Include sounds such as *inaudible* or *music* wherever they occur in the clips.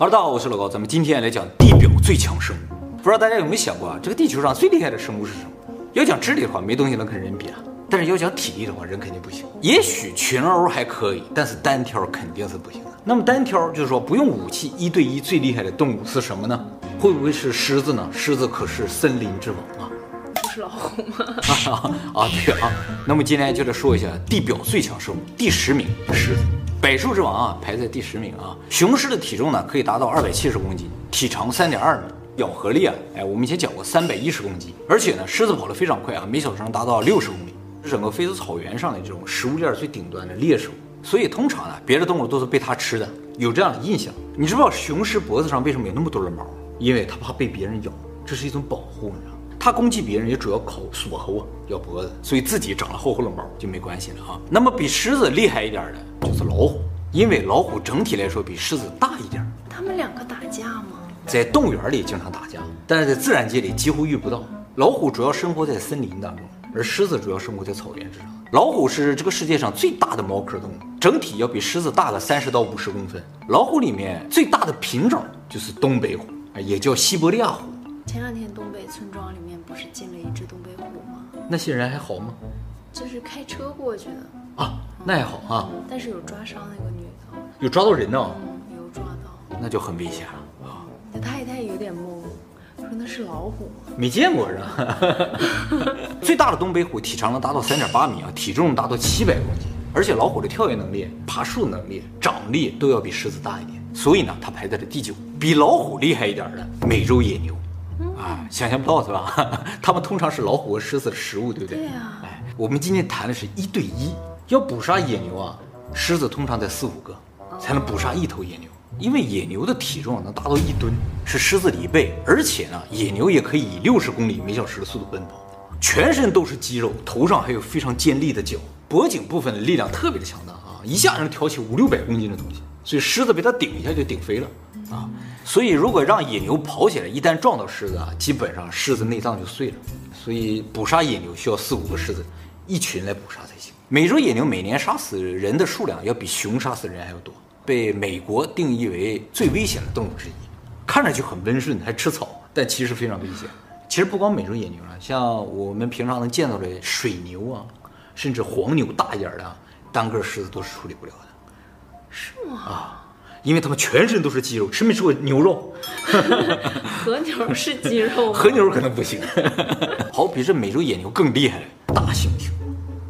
哈喽，大家好，我是老高，咱们今天来讲地表最强生物。不知道大家有没有想过啊，这个地球上最厉害的生物是什么？要讲智力的话，没东西能跟人比啊。但是要讲体力的话，人肯定不行。也许群殴还可以，但是单挑肯定是不行的。那么单挑就是说不用武器，一对一最厉害的动物是什么呢？会不会是狮子呢？狮子可是森林之王啊。不是老虎吗？*laughs* 啊，对啊。那么今天就来说一下地表最强生物，第十名狮子。百兽之王啊，排在第十名啊。雄狮的体重呢，可以达到二百七十公斤，体长三点二米，咬合力啊，哎，我们以前讲过三百一十公斤。而且呢，狮子跑得非常快啊，每小时能达到六十公里，是整个非洲草原上的这种食物链最顶端的猎手。所以通常呢，别的动物都是被它吃的，有这样的印象。你知不知道雄狮脖子上为什么有那么多的毛？因为它怕被别人咬，这是一种保护，你知道吗？它攻击别人也主要靠锁喉啊，咬脖子，所以自己长了厚厚的毛就没关系了啊。那么比狮子厉害一点的就是老虎，因为老虎整体来说比狮子大一点。他们两个打架吗？在动物园里经常打架，但是在自然界里几乎遇不到。老虎主要生活在森林当中，而狮子主要生活在草原之上。老虎是这个世界上最大的猫科动物，整体要比狮子大个三十到五十公分。老虎里面最大的品种就是东北虎，也叫西伯利亚虎。前两天东北村庄里面不是进了一只东北虎吗？那些人还好吗？就是开车过去的啊，那还好啊。但是有抓伤那个女的，有抓到人呢？嗯，有抓到，那就很危险了啊。那太太有点懵，说那是老虎吗？没见过是吧？*laughs* 最大的东北虎体长能达到三点八米啊，体重达到七百公斤，而且老虎的跳跃能力、爬树能力、掌力都要比狮子大一点，所以呢，它排在了第九。比老虎厉害一点的美洲野牛。啊，想象不到是吧？*laughs* 他们通常是老虎和狮子的食物，对不对？对呀。哎，我们今天谈的是一对一，要捕杀野牛啊，狮子通常得四五个才能捕杀一头野牛，因为野牛的体重能达到一吨，是狮子的一倍，而且呢，野牛也可以以六十公里每小时的速度奔跑，全身都是肌肉，头上还有非常尖利的角，脖颈部分的力量特别的强大啊，一下能挑起五六百公斤的东西，所以狮子被它顶一下就顶飞了啊。所以，如果让野牛跑起来，一旦撞到狮子啊，基本上狮子内脏就碎了。所以，捕杀野牛需要四五个狮子一群来捕杀才行。美洲野牛每年杀死人的数量要比熊杀死人还要多，被美国定义为最危险的动物之一。看着就很温顺，还吃草，但其实非常危险。其实不光美洲野牛啊，像我们平常能见到的水牛啊，甚至黄牛大一点的，单个狮子都是处理不了的。是吗？啊。因为他们全身都是肌肉，吃没吃过牛肉？*laughs* 和牛是肌肉吗？*laughs* 和牛可能不行。*laughs* 好，比这美洲野牛更厉害，大猩猩。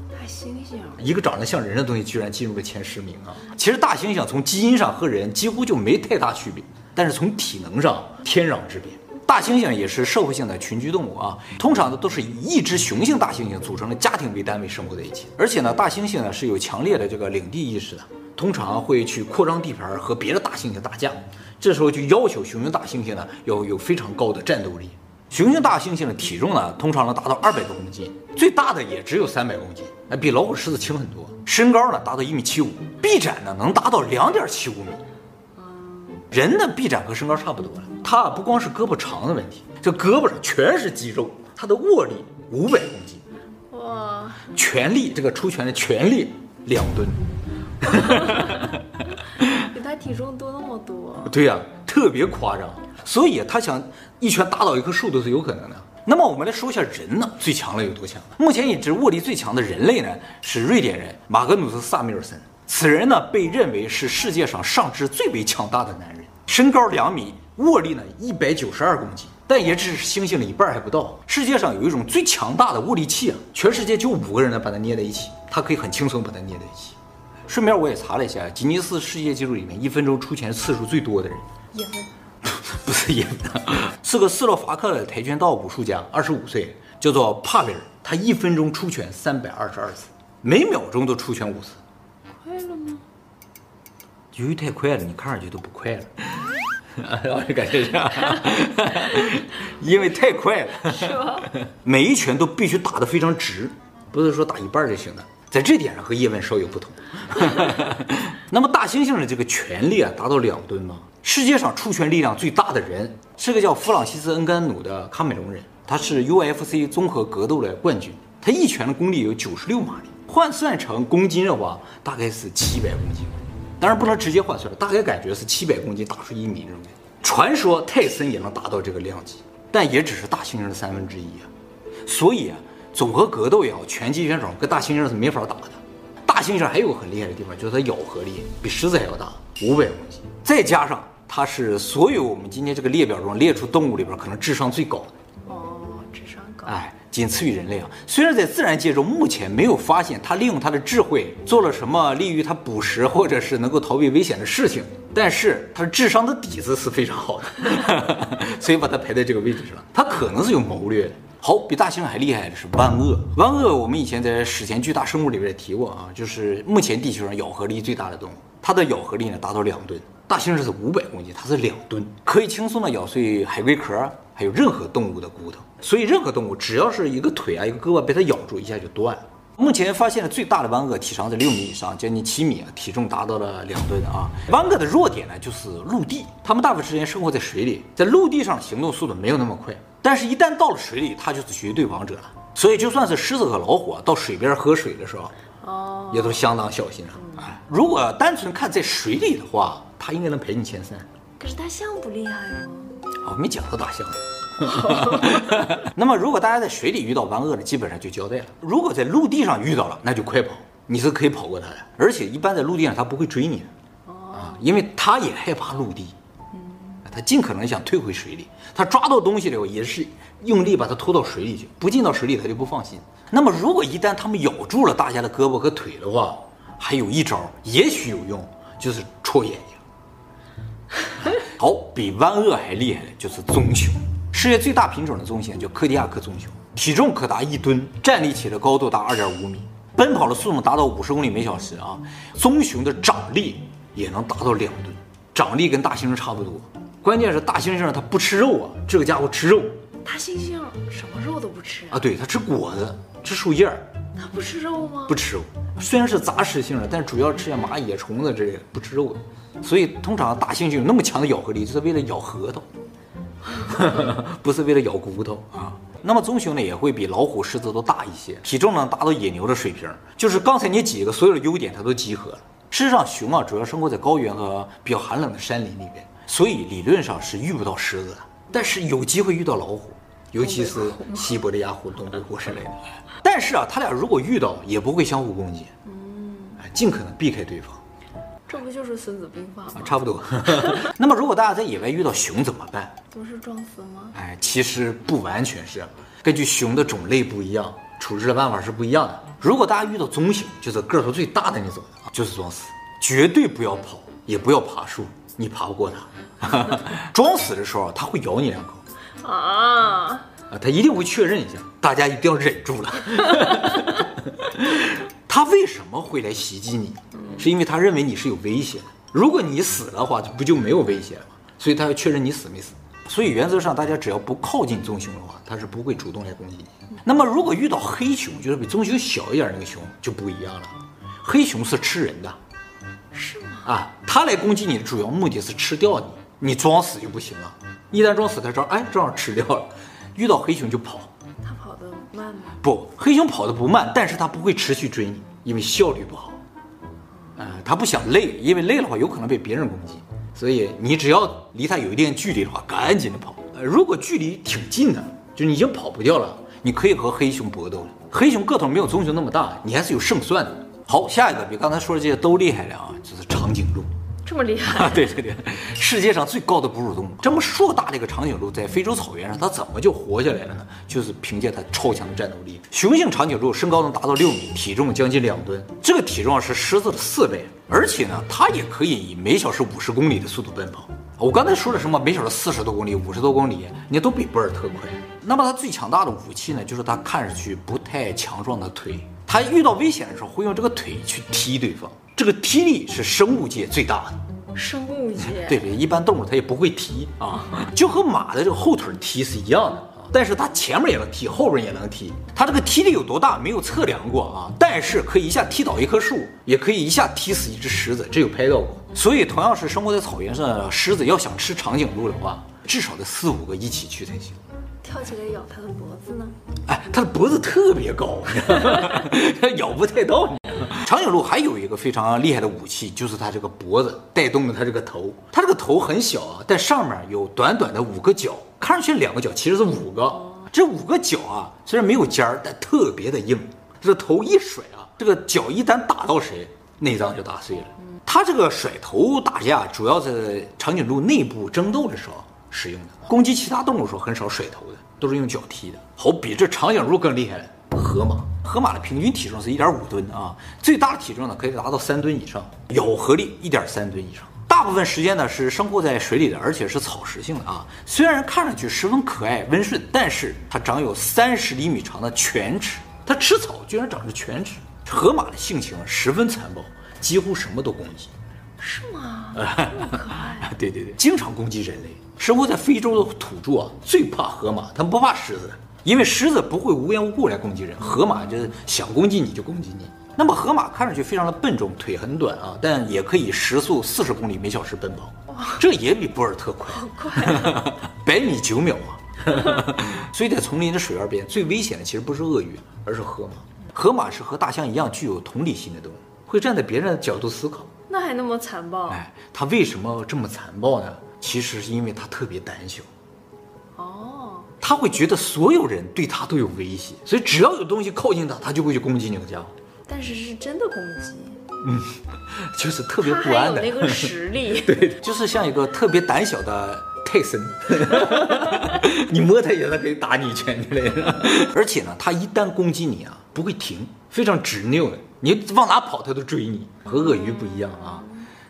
大猩猩，一个长得像人的东西居然进入了前十名啊！其实大猩猩从基因上和人几乎就没太大区别，但是从体能上天壤之别。大猩猩也是社会性的群居动物啊，通常呢都是以一只雄性大猩猩组成的家庭为单位生活在一起，而且呢，大猩猩呢是有强烈的这个领地意识的。通常会去扩张地盘和别的大猩猩打架，这时候就要求雄性大猩猩呢要有非常高的战斗力。雄性大猩猩的体重呢通常能达到二百多公斤，最大的也只有三百公斤，哎，比老虎、狮子轻很多。身高呢达到一米七五，臂展呢能达到两点七五米。人的臂展和身高差不多了，它不光是胳膊长的问题，这胳膊上全是肌肉，他的握力五百公斤，哇，拳力这个出拳的拳力两吨。*laughs* 比他体重多那么多，对呀、啊，特别夸张。所以他想一拳打倒一棵树都是有可能的。那么我们来说一下人呢，最强了有多强？目前已知握力最强的人类呢，是瑞典人马格努斯·萨米尔森。此人呢，被认为是世界上上肢最为强大的男人，身高两米，握力呢一百九十二公斤，但也只是猩猩的一半还不到。世界上有一种最强大的握力器啊，全世界就五个人能把它捏在一起，它可以很轻松把它捏在一起。顺便我也查了一下，吉尼斯世界纪录里面一分钟出拳次数最多的人，叶问，不是叶问，是个斯洛伐克的跆拳道武术家，二十五岁，叫做帕维尔，他一分钟出拳三百二十二次，每秒钟都出拳五次。由于太快了，你看上去都不快了。*laughs* 然后就感觉这样，因为太快了，是吧？每一拳都必须打得非常直，不是说打一半就行了。在这点上和叶问稍有不同。*laughs* 那么大猩猩的这个拳力啊，达到两吨吗？世界上出拳力量最大的人是个叫弗朗西斯·恩甘努的喀麦隆人，他是 UFC 综合格斗的冠军，他一拳的功力有九十六马力，换算成公斤的话，大概是七百公斤。当然不能直接换算，大概感觉是七百公斤打出一米这种感觉。传说泰森也能达到这个量级，但也只是大猩猩的三分之一啊。所以啊，综合格斗也好，拳击选手跟大猩猩是没法打的。大猩猩还有个很厉害的地方，就是它咬合力比狮子还要大，五百公斤，再加上它是所有我们今天这个列表中列出动物里边可能智商最高的。哦，智商高。哎。仅次于人类啊，虽然在自然界中目前没有发现它利用它的智慧做了什么利于它捕食或者是能够逃避危险的事情，但是它智商的底子是非常好的，*laughs* 所以把它排在这个位置上。它可能是有谋略的。好，比大猩猩还厉害的是弯鳄。弯鳄我们以前在史前巨大生物里边也提过啊，就是目前地球上咬合力最大的动物，它的咬合力呢达到两吨。大猩猩是五百公斤，它是两吨，可以轻松的咬碎海龟壳，还有任何动物的骨头。所以任何动物只要是一个腿啊，一个胳膊被它咬住一下就断了。目前发现的最大的弯鳄体长在六米以上，将近七米，体重达到了两吨啊。弯鳄的弱点呢就是陆地，它们大部分时间生活在水里，在陆地上行动速度没有那么快，但是一旦到了水里，它就是绝对王者了。所以就算是狮子和老虎，到水边喝水的时候，哦，也都相当小心了。哎，如果单纯看在水里的话。他应该能排你前三，可是大象不厉害吗？哦，没讲到大象。*laughs* 那么，如果大家在水里遇到弯鳄呢，基本上就交代了。如果在陆地上遇到了，那就快跑，你是可以跑过它的。而且，一般在陆地上它不会追你的，啊，因为它也害怕陆地，嗯，它尽可能想退回水里。它抓到东西了也是用力把它拖到水里去，不进到水里它就不放心。那么，如果一旦它们咬住了大家的胳膊和腿的话，还有一招，也许有用，就是戳眼睛。*laughs* 好，比弯鳄还厉害的就是棕熊。世界最大品种的棕熊叫柯迪亚克棕熊，体重可达一吨，站立起的高度达二点五米，奔跑的速度达到五十公里每小时啊。棕熊的掌力也能达到两吨，掌力跟大猩猩差不多。关键是大猩猩它不吃肉啊，这个家伙吃肉。大猩猩什么肉都不吃啊？对，它吃果子，吃树叶儿。它不吃肉吗？不吃肉，虽然是杂食性的，但主要吃些蚂蚁、虫子之类的，不吃肉的。所以，通常大猩猩有那么强的咬合力，就是为了咬核桃，*laughs* 不是为了咬骨头啊。那么，棕熊呢也会比老虎、狮子都大一些，体重呢达到野牛的水平，就是刚才你几个所有的优点它都集合了。事实上，熊啊主要生活在高原和比较寒冷的山林里边，所以理论上是遇不到狮子的，但是有机会遇到老虎，尤其是西伯利亚虎、东北虎之类的。但是啊，他俩如果遇到，也不会相互攻击，嗯，尽可能避开对方。这不就是《孙子兵法》吗？差不多。*laughs* 那么，如果大家在野外遇到熊怎么办？都是装死吗？哎，其实不完全是，根据熊的种类不一样，处置的办法是不一样的。如果大家遇到棕熊，就是个头最大的那种，就是装死，绝对不要跑，也不要爬树，你爬不过它。*laughs* *laughs* 装死的时候，它会咬你两口。啊啊！它一定会确认一下，大家一定要忍住了。*laughs* 他为什么会来袭击你？是因为他认为你是有威胁的。如果你死了的话，就不就没有威胁了吗？所以他要确认你死没死。所以原则上，大家只要不靠近棕熊的话，它是不会主动来攻击你。那么如果遇到黑熊，就是比棕熊小一点那个熊就不一样了。黑熊是吃人的，是吗？啊，它来攻击你的主要目的是吃掉你。你装死就不行了，一旦装死，它正哎正好吃掉了。遇到黑熊就跑。它跑得慢吗？不，黑熊跑得不慢，但是它不会持续追你，因为效率不好。呃，它不想累，因为累的话有可能被别人攻击，所以你只要离它有一定距离的话，赶紧的跑。呃，如果距离挺近的，就你已经跑不掉了，你可以和黑熊搏斗了。黑熊个头没有棕熊那么大，你还是有胜算的。好，下一个比刚才说的这些都厉害了啊，就是长颈鹿。这么厉害？啊，对对对，世界上最高的哺乳动物，这么硕大的一个长颈鹿，在非洲草原上，它怎么就活下来了呢？就是凭借它超强的战斗力。雄性长颈鹿身高能达到六米，体重将近两吨，这个体重是狮子的四倍，而且呢，它也可以以每小时五十公里的速度奔跑。我刚才说了什么？每小时四十多公里、五十多公里，你都比博尔特快。那么它最强大的武器呢，就是它看上去不太强壮的腿。它遇到危险的时候，会用这个腿去踢对方。这个踢力是生物界最大的，生物界对 *laughs* 对，一般动物它也不会踢啊，*laughs* 就和马的这个后腿踢是一样的，但是它前面也能踢，后边也能踢。它这个踢力有多大没有测量过啊，但是可以一下踢倒一棵树，也可以一下踢死一只狮子，这有拍到过。所以同样是生活在草原上的狮子，要想吃长颈鹿的话，至少得四五个一起去才行。跳起来咬它的脖子呢？哎，它的脖子特别高，*laughs* 它咬不太到你。长颈鹿还有一个非常厉害的武器，就是它这个脖子带动了它这个头。它这个头很小啊，但上面有短短的五个角，看上去两个角，其实是五个。这五个角啊，虽然没有尖儿，但特别的硬。这头一甩啊，这个角一旦打到谁，内脏就打碎了。它这个甩头打架，主要在长颈鹿内部争斗的时候使用的，攻击其他动物的时候很少甩头的，都是用脚踢的。好，比这长颈鹿更厉害了，河马。河马的平均体重是一点五吨啊，最大的体重呢可以达到三吨以上，咬合力一点三吨以上。大部分时间呢是生活在水里的，而且是草食性的啊。虽然看上去十分可爱温顺，但是它长有三十厘米长的犬齿，它吃草居然长着犬齿。河马的性情十分残暴。几乎什么都攻击，是吗？*laughs* 这么可爱。对对对，经常攻击人类。生活在非洲的土著啊，最怕河马，他们不怕狮子，因为狮子不会无缘无故来攻击人，河马就是想攻击你就攻击你。那么河马看上去非常的笨重，腿很短啊，但也可以时速四十公里每小时奔跑，哇，这也比博尔特快，好快啊，*laughs* 百米九秒啊。*laughs* 所以在丛林的水源边，最危险的其实不是鳄鱼，而是河马。河马是和大象一样具有同理心的动物。会站在别人的角度思考，那还那么残暴？哎，它为什么这么残暴呢？其实是因为它特别胆小。哦，他会觉得所有人对他都有威胁，所以只要有东西靠近他，他就会去攻击那个家伙。但是是真的攻击？嗯，*laughs* 就是特别不安的。那个实力，*laughs* 对，就是像一个特别胆小的泰森，*laughs* 你摸他一下，他可以打你一拳之类的。而且呢，他一旦攻击你啊，不会停，非常执拗的。你往哪跑，他都追你，和鳄鱼不一样啊。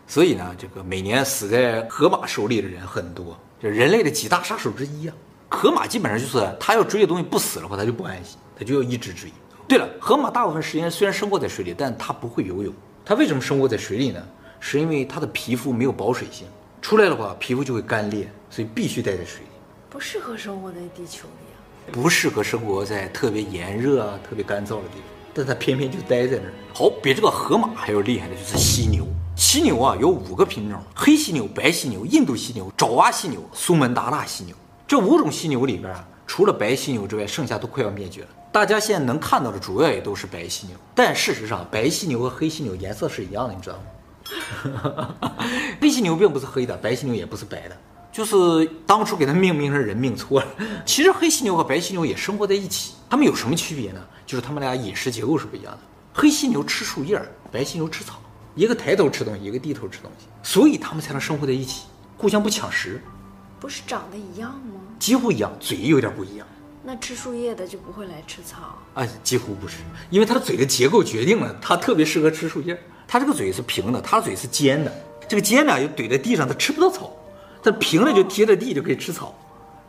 所以呢，这个每年死在河马手里的人很多，就人类的几大杀手之一啊。河马基本上就是它要追的东西不死的话，它就不安心，它就要一直追。对了，河马大部分时间虽然生活在水里，但它不会游泳。它为什么生活在水里呢？是因为它的皮肤没有保水性，出来的话皮肤就会干裂，所以必须待在水里。不适合生活在地球里啊。不适合生活在特别炎热啊、特别干燥的地方。但它偏偏就待在那儿。好，比这个河马还要厉害的就是犀牛。犀牛啊，有五个品种：黑犀牛、白犀牛、印度犀牛、爪哇犀牛、苏门答腊犀牛。这五种犀牛里边啊，除了白犀牛之外，剩下都快要灭绝了。大家现在能看到的主要也都是白犀牛，但事实上，白犀牛和黑犀牛颜色是一样的，你知道吗？*laughs* 黑犀牛并不是黑的，白犀牛也不是白的，就是当初给它命名是人命错了。*laughs* 其实黑犀牛和白犀牛也生活在一起，它们有什么区别呢？就是它们俩饮食结构是不一样的。黑犀牛吃树叶，白犀牛吃草，一个抬头吃东西，一个低头吃东西，所以它们才能生活在一起，互相不抢食。不是长得一样吗？几乎一样，嘴有点不一样。那吃树叶的就不会来吃草？啊，几乎不是，因为它的嘴的结构决定了它特别适合吃树叶。它这个嘴是平的，它的嘴是尖的，这个尖呢就怼在地上，它吃不到草，它平了就贴着地就可以吃草。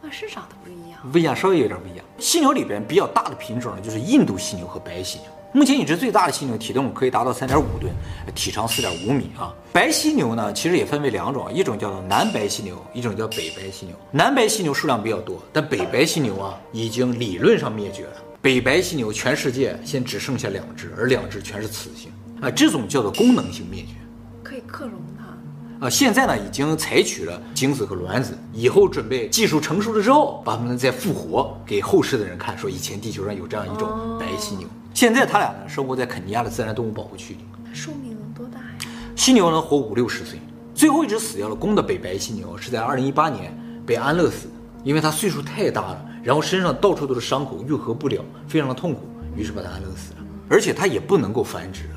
那是长得不一样，不一样，稍微有点不一样。犀牛里边比较大的品种呢，就是印度犀牛和白犀牛。目前已知最大的犀牛体重可以达到三点五吨，体长四点五米啊。白犀牛呢，其实也分为两种，一种叫做南白犀牛，一种叫北白犀牛。南白犀牛数量比较多，但北白犀牛啊，已经理论上灭绝了。北白犀牛全世界现只剩下两只，而两只全是雌性啊，这种叫做功能性灭绝，可以克隆它。啊，现在呢已经采取了精子和卵子，以后准备技术成熟了之后，把它们再复活给后世的人看，说以前地球上有这样一种白犀牛。现在它俩呢生活在肯尼亚的自然动物保护区里。寿命能多大呀？犀牛能活五六十岁，最后一只死掉了公的北白犀牛是在二零一八年被安乐死的，因为它岁数太大了，然后身上到处都是伤口，愈合不了，非常的痛苦，于是把它安乐死了，而且它也不能够繁殖。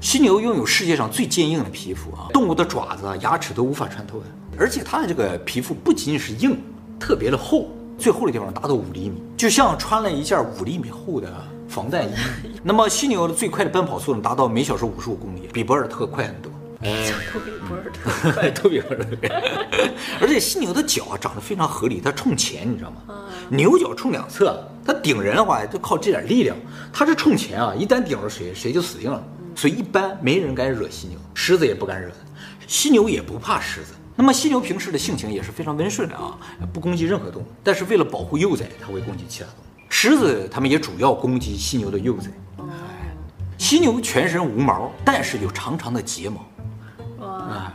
犀牛拥有世界上最坚硬的皮肤啊，动物的爪子啊、牙齿都无法穿透的。而且它的这个皮肤不仅仅是硬，特别的厚，最厚的地方达到五厘米，就像穿了一件五厘米厚的防弹衣。*laughs* 那么犀牛的最快的奔跑速度达到每小时五十五公里，比博尔特快很多。哎，*laughs* 都比博尔特快，*laughs* 都比博尔特快。而且犀牛的脚啊长得非常合理，它冲前，你知道吗？牛角冲两侧，它顶人的话就靠这点力量，它是冲前啊，一旦顶着谁，谁就死定了。所以一般没人敢惹犀牛，狮子也不敢惹，犀牛也不怕狮子。那么犀牛平时的性情也是非常温顺的啊，不攻击任何动物，但是为了保护幼崽，它会攻击其他动物。狮子它们也主要攻击犀牛的幼崽。犀牛全身无毛，但是有长长的睫毛，啊，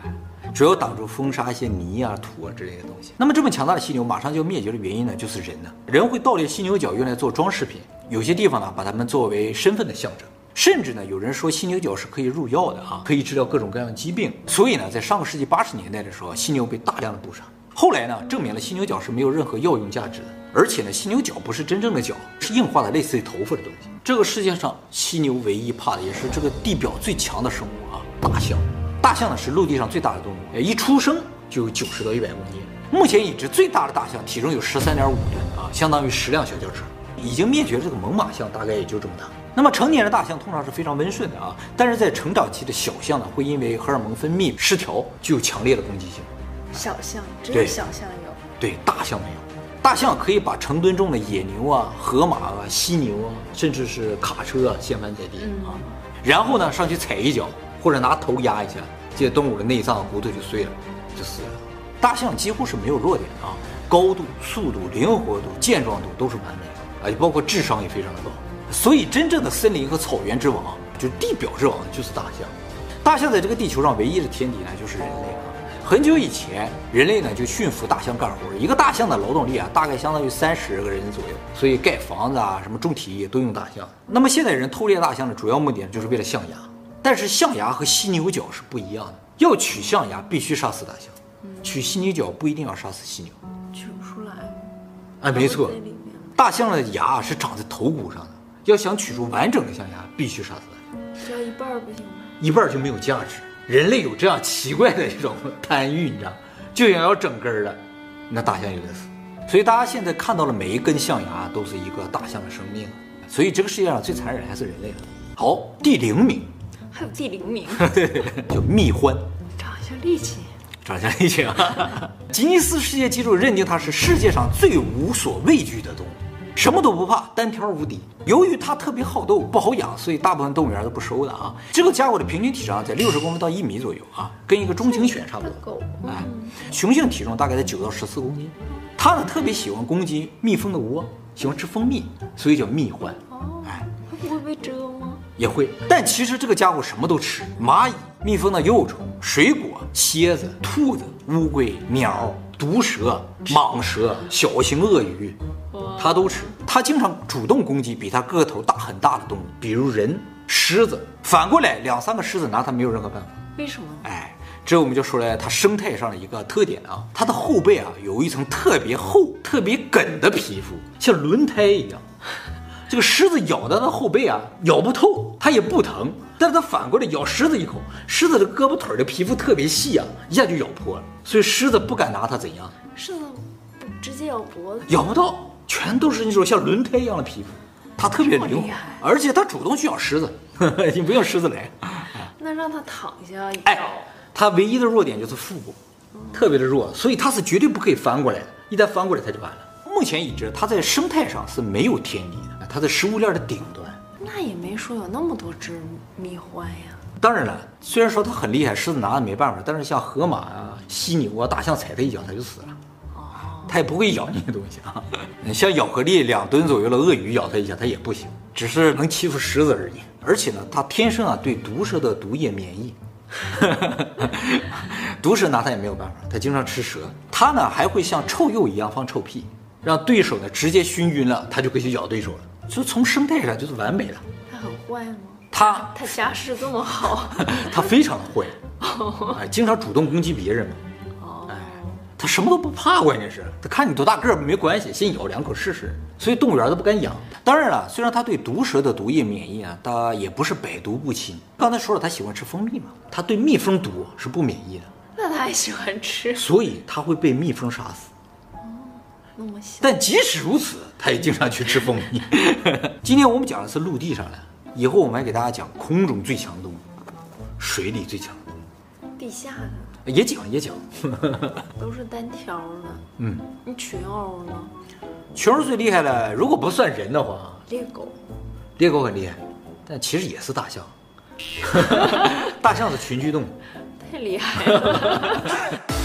主要挡住风沙、一些泥啊、土啊之类的东西。那么这么强大的犀牛马上就要灭绝的原因呢，就是人呢，人会盗猎犀牛角用来做装饰品，有些地方呢把它们作为身份的象征。甚至呢，有人说犀牛角是可以入药的啊，可以治疗各种各样的疾病。所以呢，在上个世纪八十年代的时候，犀牛被大量的捕杀。后来呢，证明了犀牛角是没有任何药用价值的，而且呢，犀牛角不是真正的角，是硬化的类似于头发的东西。这个世界上，犀牛唯一怕的也是这个地表最强的生物啊，大象。大象呢是陆地上最大的动物，一出生就有九十到一百公斤。目前已知最大的大象体重有十三点五吨啊，相当于十辆小轿车。已经灭绝的这个猛犸象大概也就这么大。那么成年的大象通常是非常温顺的啊，但是在成长期的小象呢，会因为荷尔蒙分泌失调，具有强烈的攻击性。小象只有小象有，对，大象没有。大象可以把成吨重的野牛啊、河马啊、犀牛啊，甚至是卡车啊掀翻在地啊，嗯、然后呢上去踩一脚，或者拿头压一下，这些动物的内脏骨头就碎了，就死了。大象几乎是没有弱点啊，高度、速度、灵活度、健壮度都是完美的啊，也包括智商也非常的高。所以，真正的森林和草原之王，就是地表之王，就是大象。大象在这个地球上唯一的天敌呢，就是人类啊。很久以前，人类呢就驯服大象干活，一个大象的劳动力啊，大概相当于三十个人左右。所以盖房子啊，什么种田也都用大象。那么现在人偷猎大象的主要目的呢，就是为了象牙。但是象牙和犀牛角是不一样的，要取象牙必须杀死大象，取犀牛角不一定要杀死犀牛。取不出来。哎，没错，大象的牙是长在头骨上的。要想取出完整的象牙，必须杀死大象。只要一半不行吗？一半就没有价值。人类有这样奇怪的一种贪欲，你知道，就想要整根儿的，那大象就得死。所以大家现在看到了每一根象牙都是一个大象的生命。所以这个世界上最残忍还是人类了。好，第零名，还有第零名，叫蜜獾，长得像力气，长得像力气啊。*laughs* 吉尼斯世界纪录认定它是世界上最无所畏惧的动物。什么都不怕，单挑无敌。由于它特别好斗，不好养，所以大部分动物园都不收的啊。这个家伙的平均体长在六十公分到一米左右啊，跟一个中型犬差不多。哎，雄性体重大概在九到十四公斤。它呢特别喜欢攻击蜜蜂的窝，喜欢吃蜂蜜，所以叫蜜獾。哎，它不会被蛰吗？也会，但其实这个家伙什么都吃：蚂蚁、蜜蜂的幼虫、水果、蝎子、兔子、乌龟、鸟、毒蛇、蟒蛇、小型鳄鱼。它都吃，它经常主动攻击比它个头大很大的动物，比如人、狮子。反过来，两三个狮子拿它没有任何办法。为什么？哎，这我们就说了它生态上的一个特点啊，它的后背啊有一层特别厚、特别梗的皮肤，像轮胎一样。这个狮子咬到它的后背啊，咬不透，它也不疼。但是它反过来咬狮子一口，狮子的胳膊腿的皮肤特别细啊，一下就咬破了，所以狮子不敢拿它怎样。狮子直接咬脖子，咬不到。全都是那种像轮胎一样的皮肤，它特别灵活，而且它主动去咬狮子，*laughs* 你不用狮子来。那让它躺下，哎，它唯一的弱点就是腹部，特别的弱，所以它是绝对不可以翻过来的，一旦翻过来它就完了。目前已知它在生态上是没有天敌的，它在食物链的顶端。那也没说有那么多只蜜獾呀。当然了，虽然说它很厉害，狮子拿它没办法，但是像河马啊、犀牛啊、大象踩它一脚它就死了。它也不会咬那些东西啊，*laughs* 像咬合力两吨左右的鳄鱼咬它一下，它也不行，只是能欺负狮子而已。而且呢，它天生啊对毒蛇的毒液免疫，*laughs* 毒蛇拿它也没有办法，它经常吃蛇。它呢还会像臭鼬一样放臭屁，让对手呢直接熏晕了，它就可以去咬对手了。就从生态上就是完美的。它很坏吗？它它家世这么好，*laughs* 它非常的坏，哎，经常主动攻击别人嘛。它什么都不怕，关键是它看你多大个儿没关系，先咬两口试试。所以动物园都不敢养。当然了，虽然它对毒蛇的毒液免疫啊，它也不是百毒不侵。刚才说了，它喜欢吃蜂蜜嘛，它对蜜蜂毒是不免疫的。*laughs* 那它还喜欢吃，所以它会被蜜蜂杀死。哦，那么小。但即使如此，它也经常去吃蜂蜜。*laughs* 今天我们讲的是陆地上的，以后我们还给大家讲空中最强动物，水里最强地下的。也讲也讲，*laughs* 都是单挑的。嗯，你群殴呢？群殴最厉害了，如果不算人的话，猎狗，猎狗很厉害，但其实也是大象。*laughs* 大象是群居动物，太厉害了。*laughs*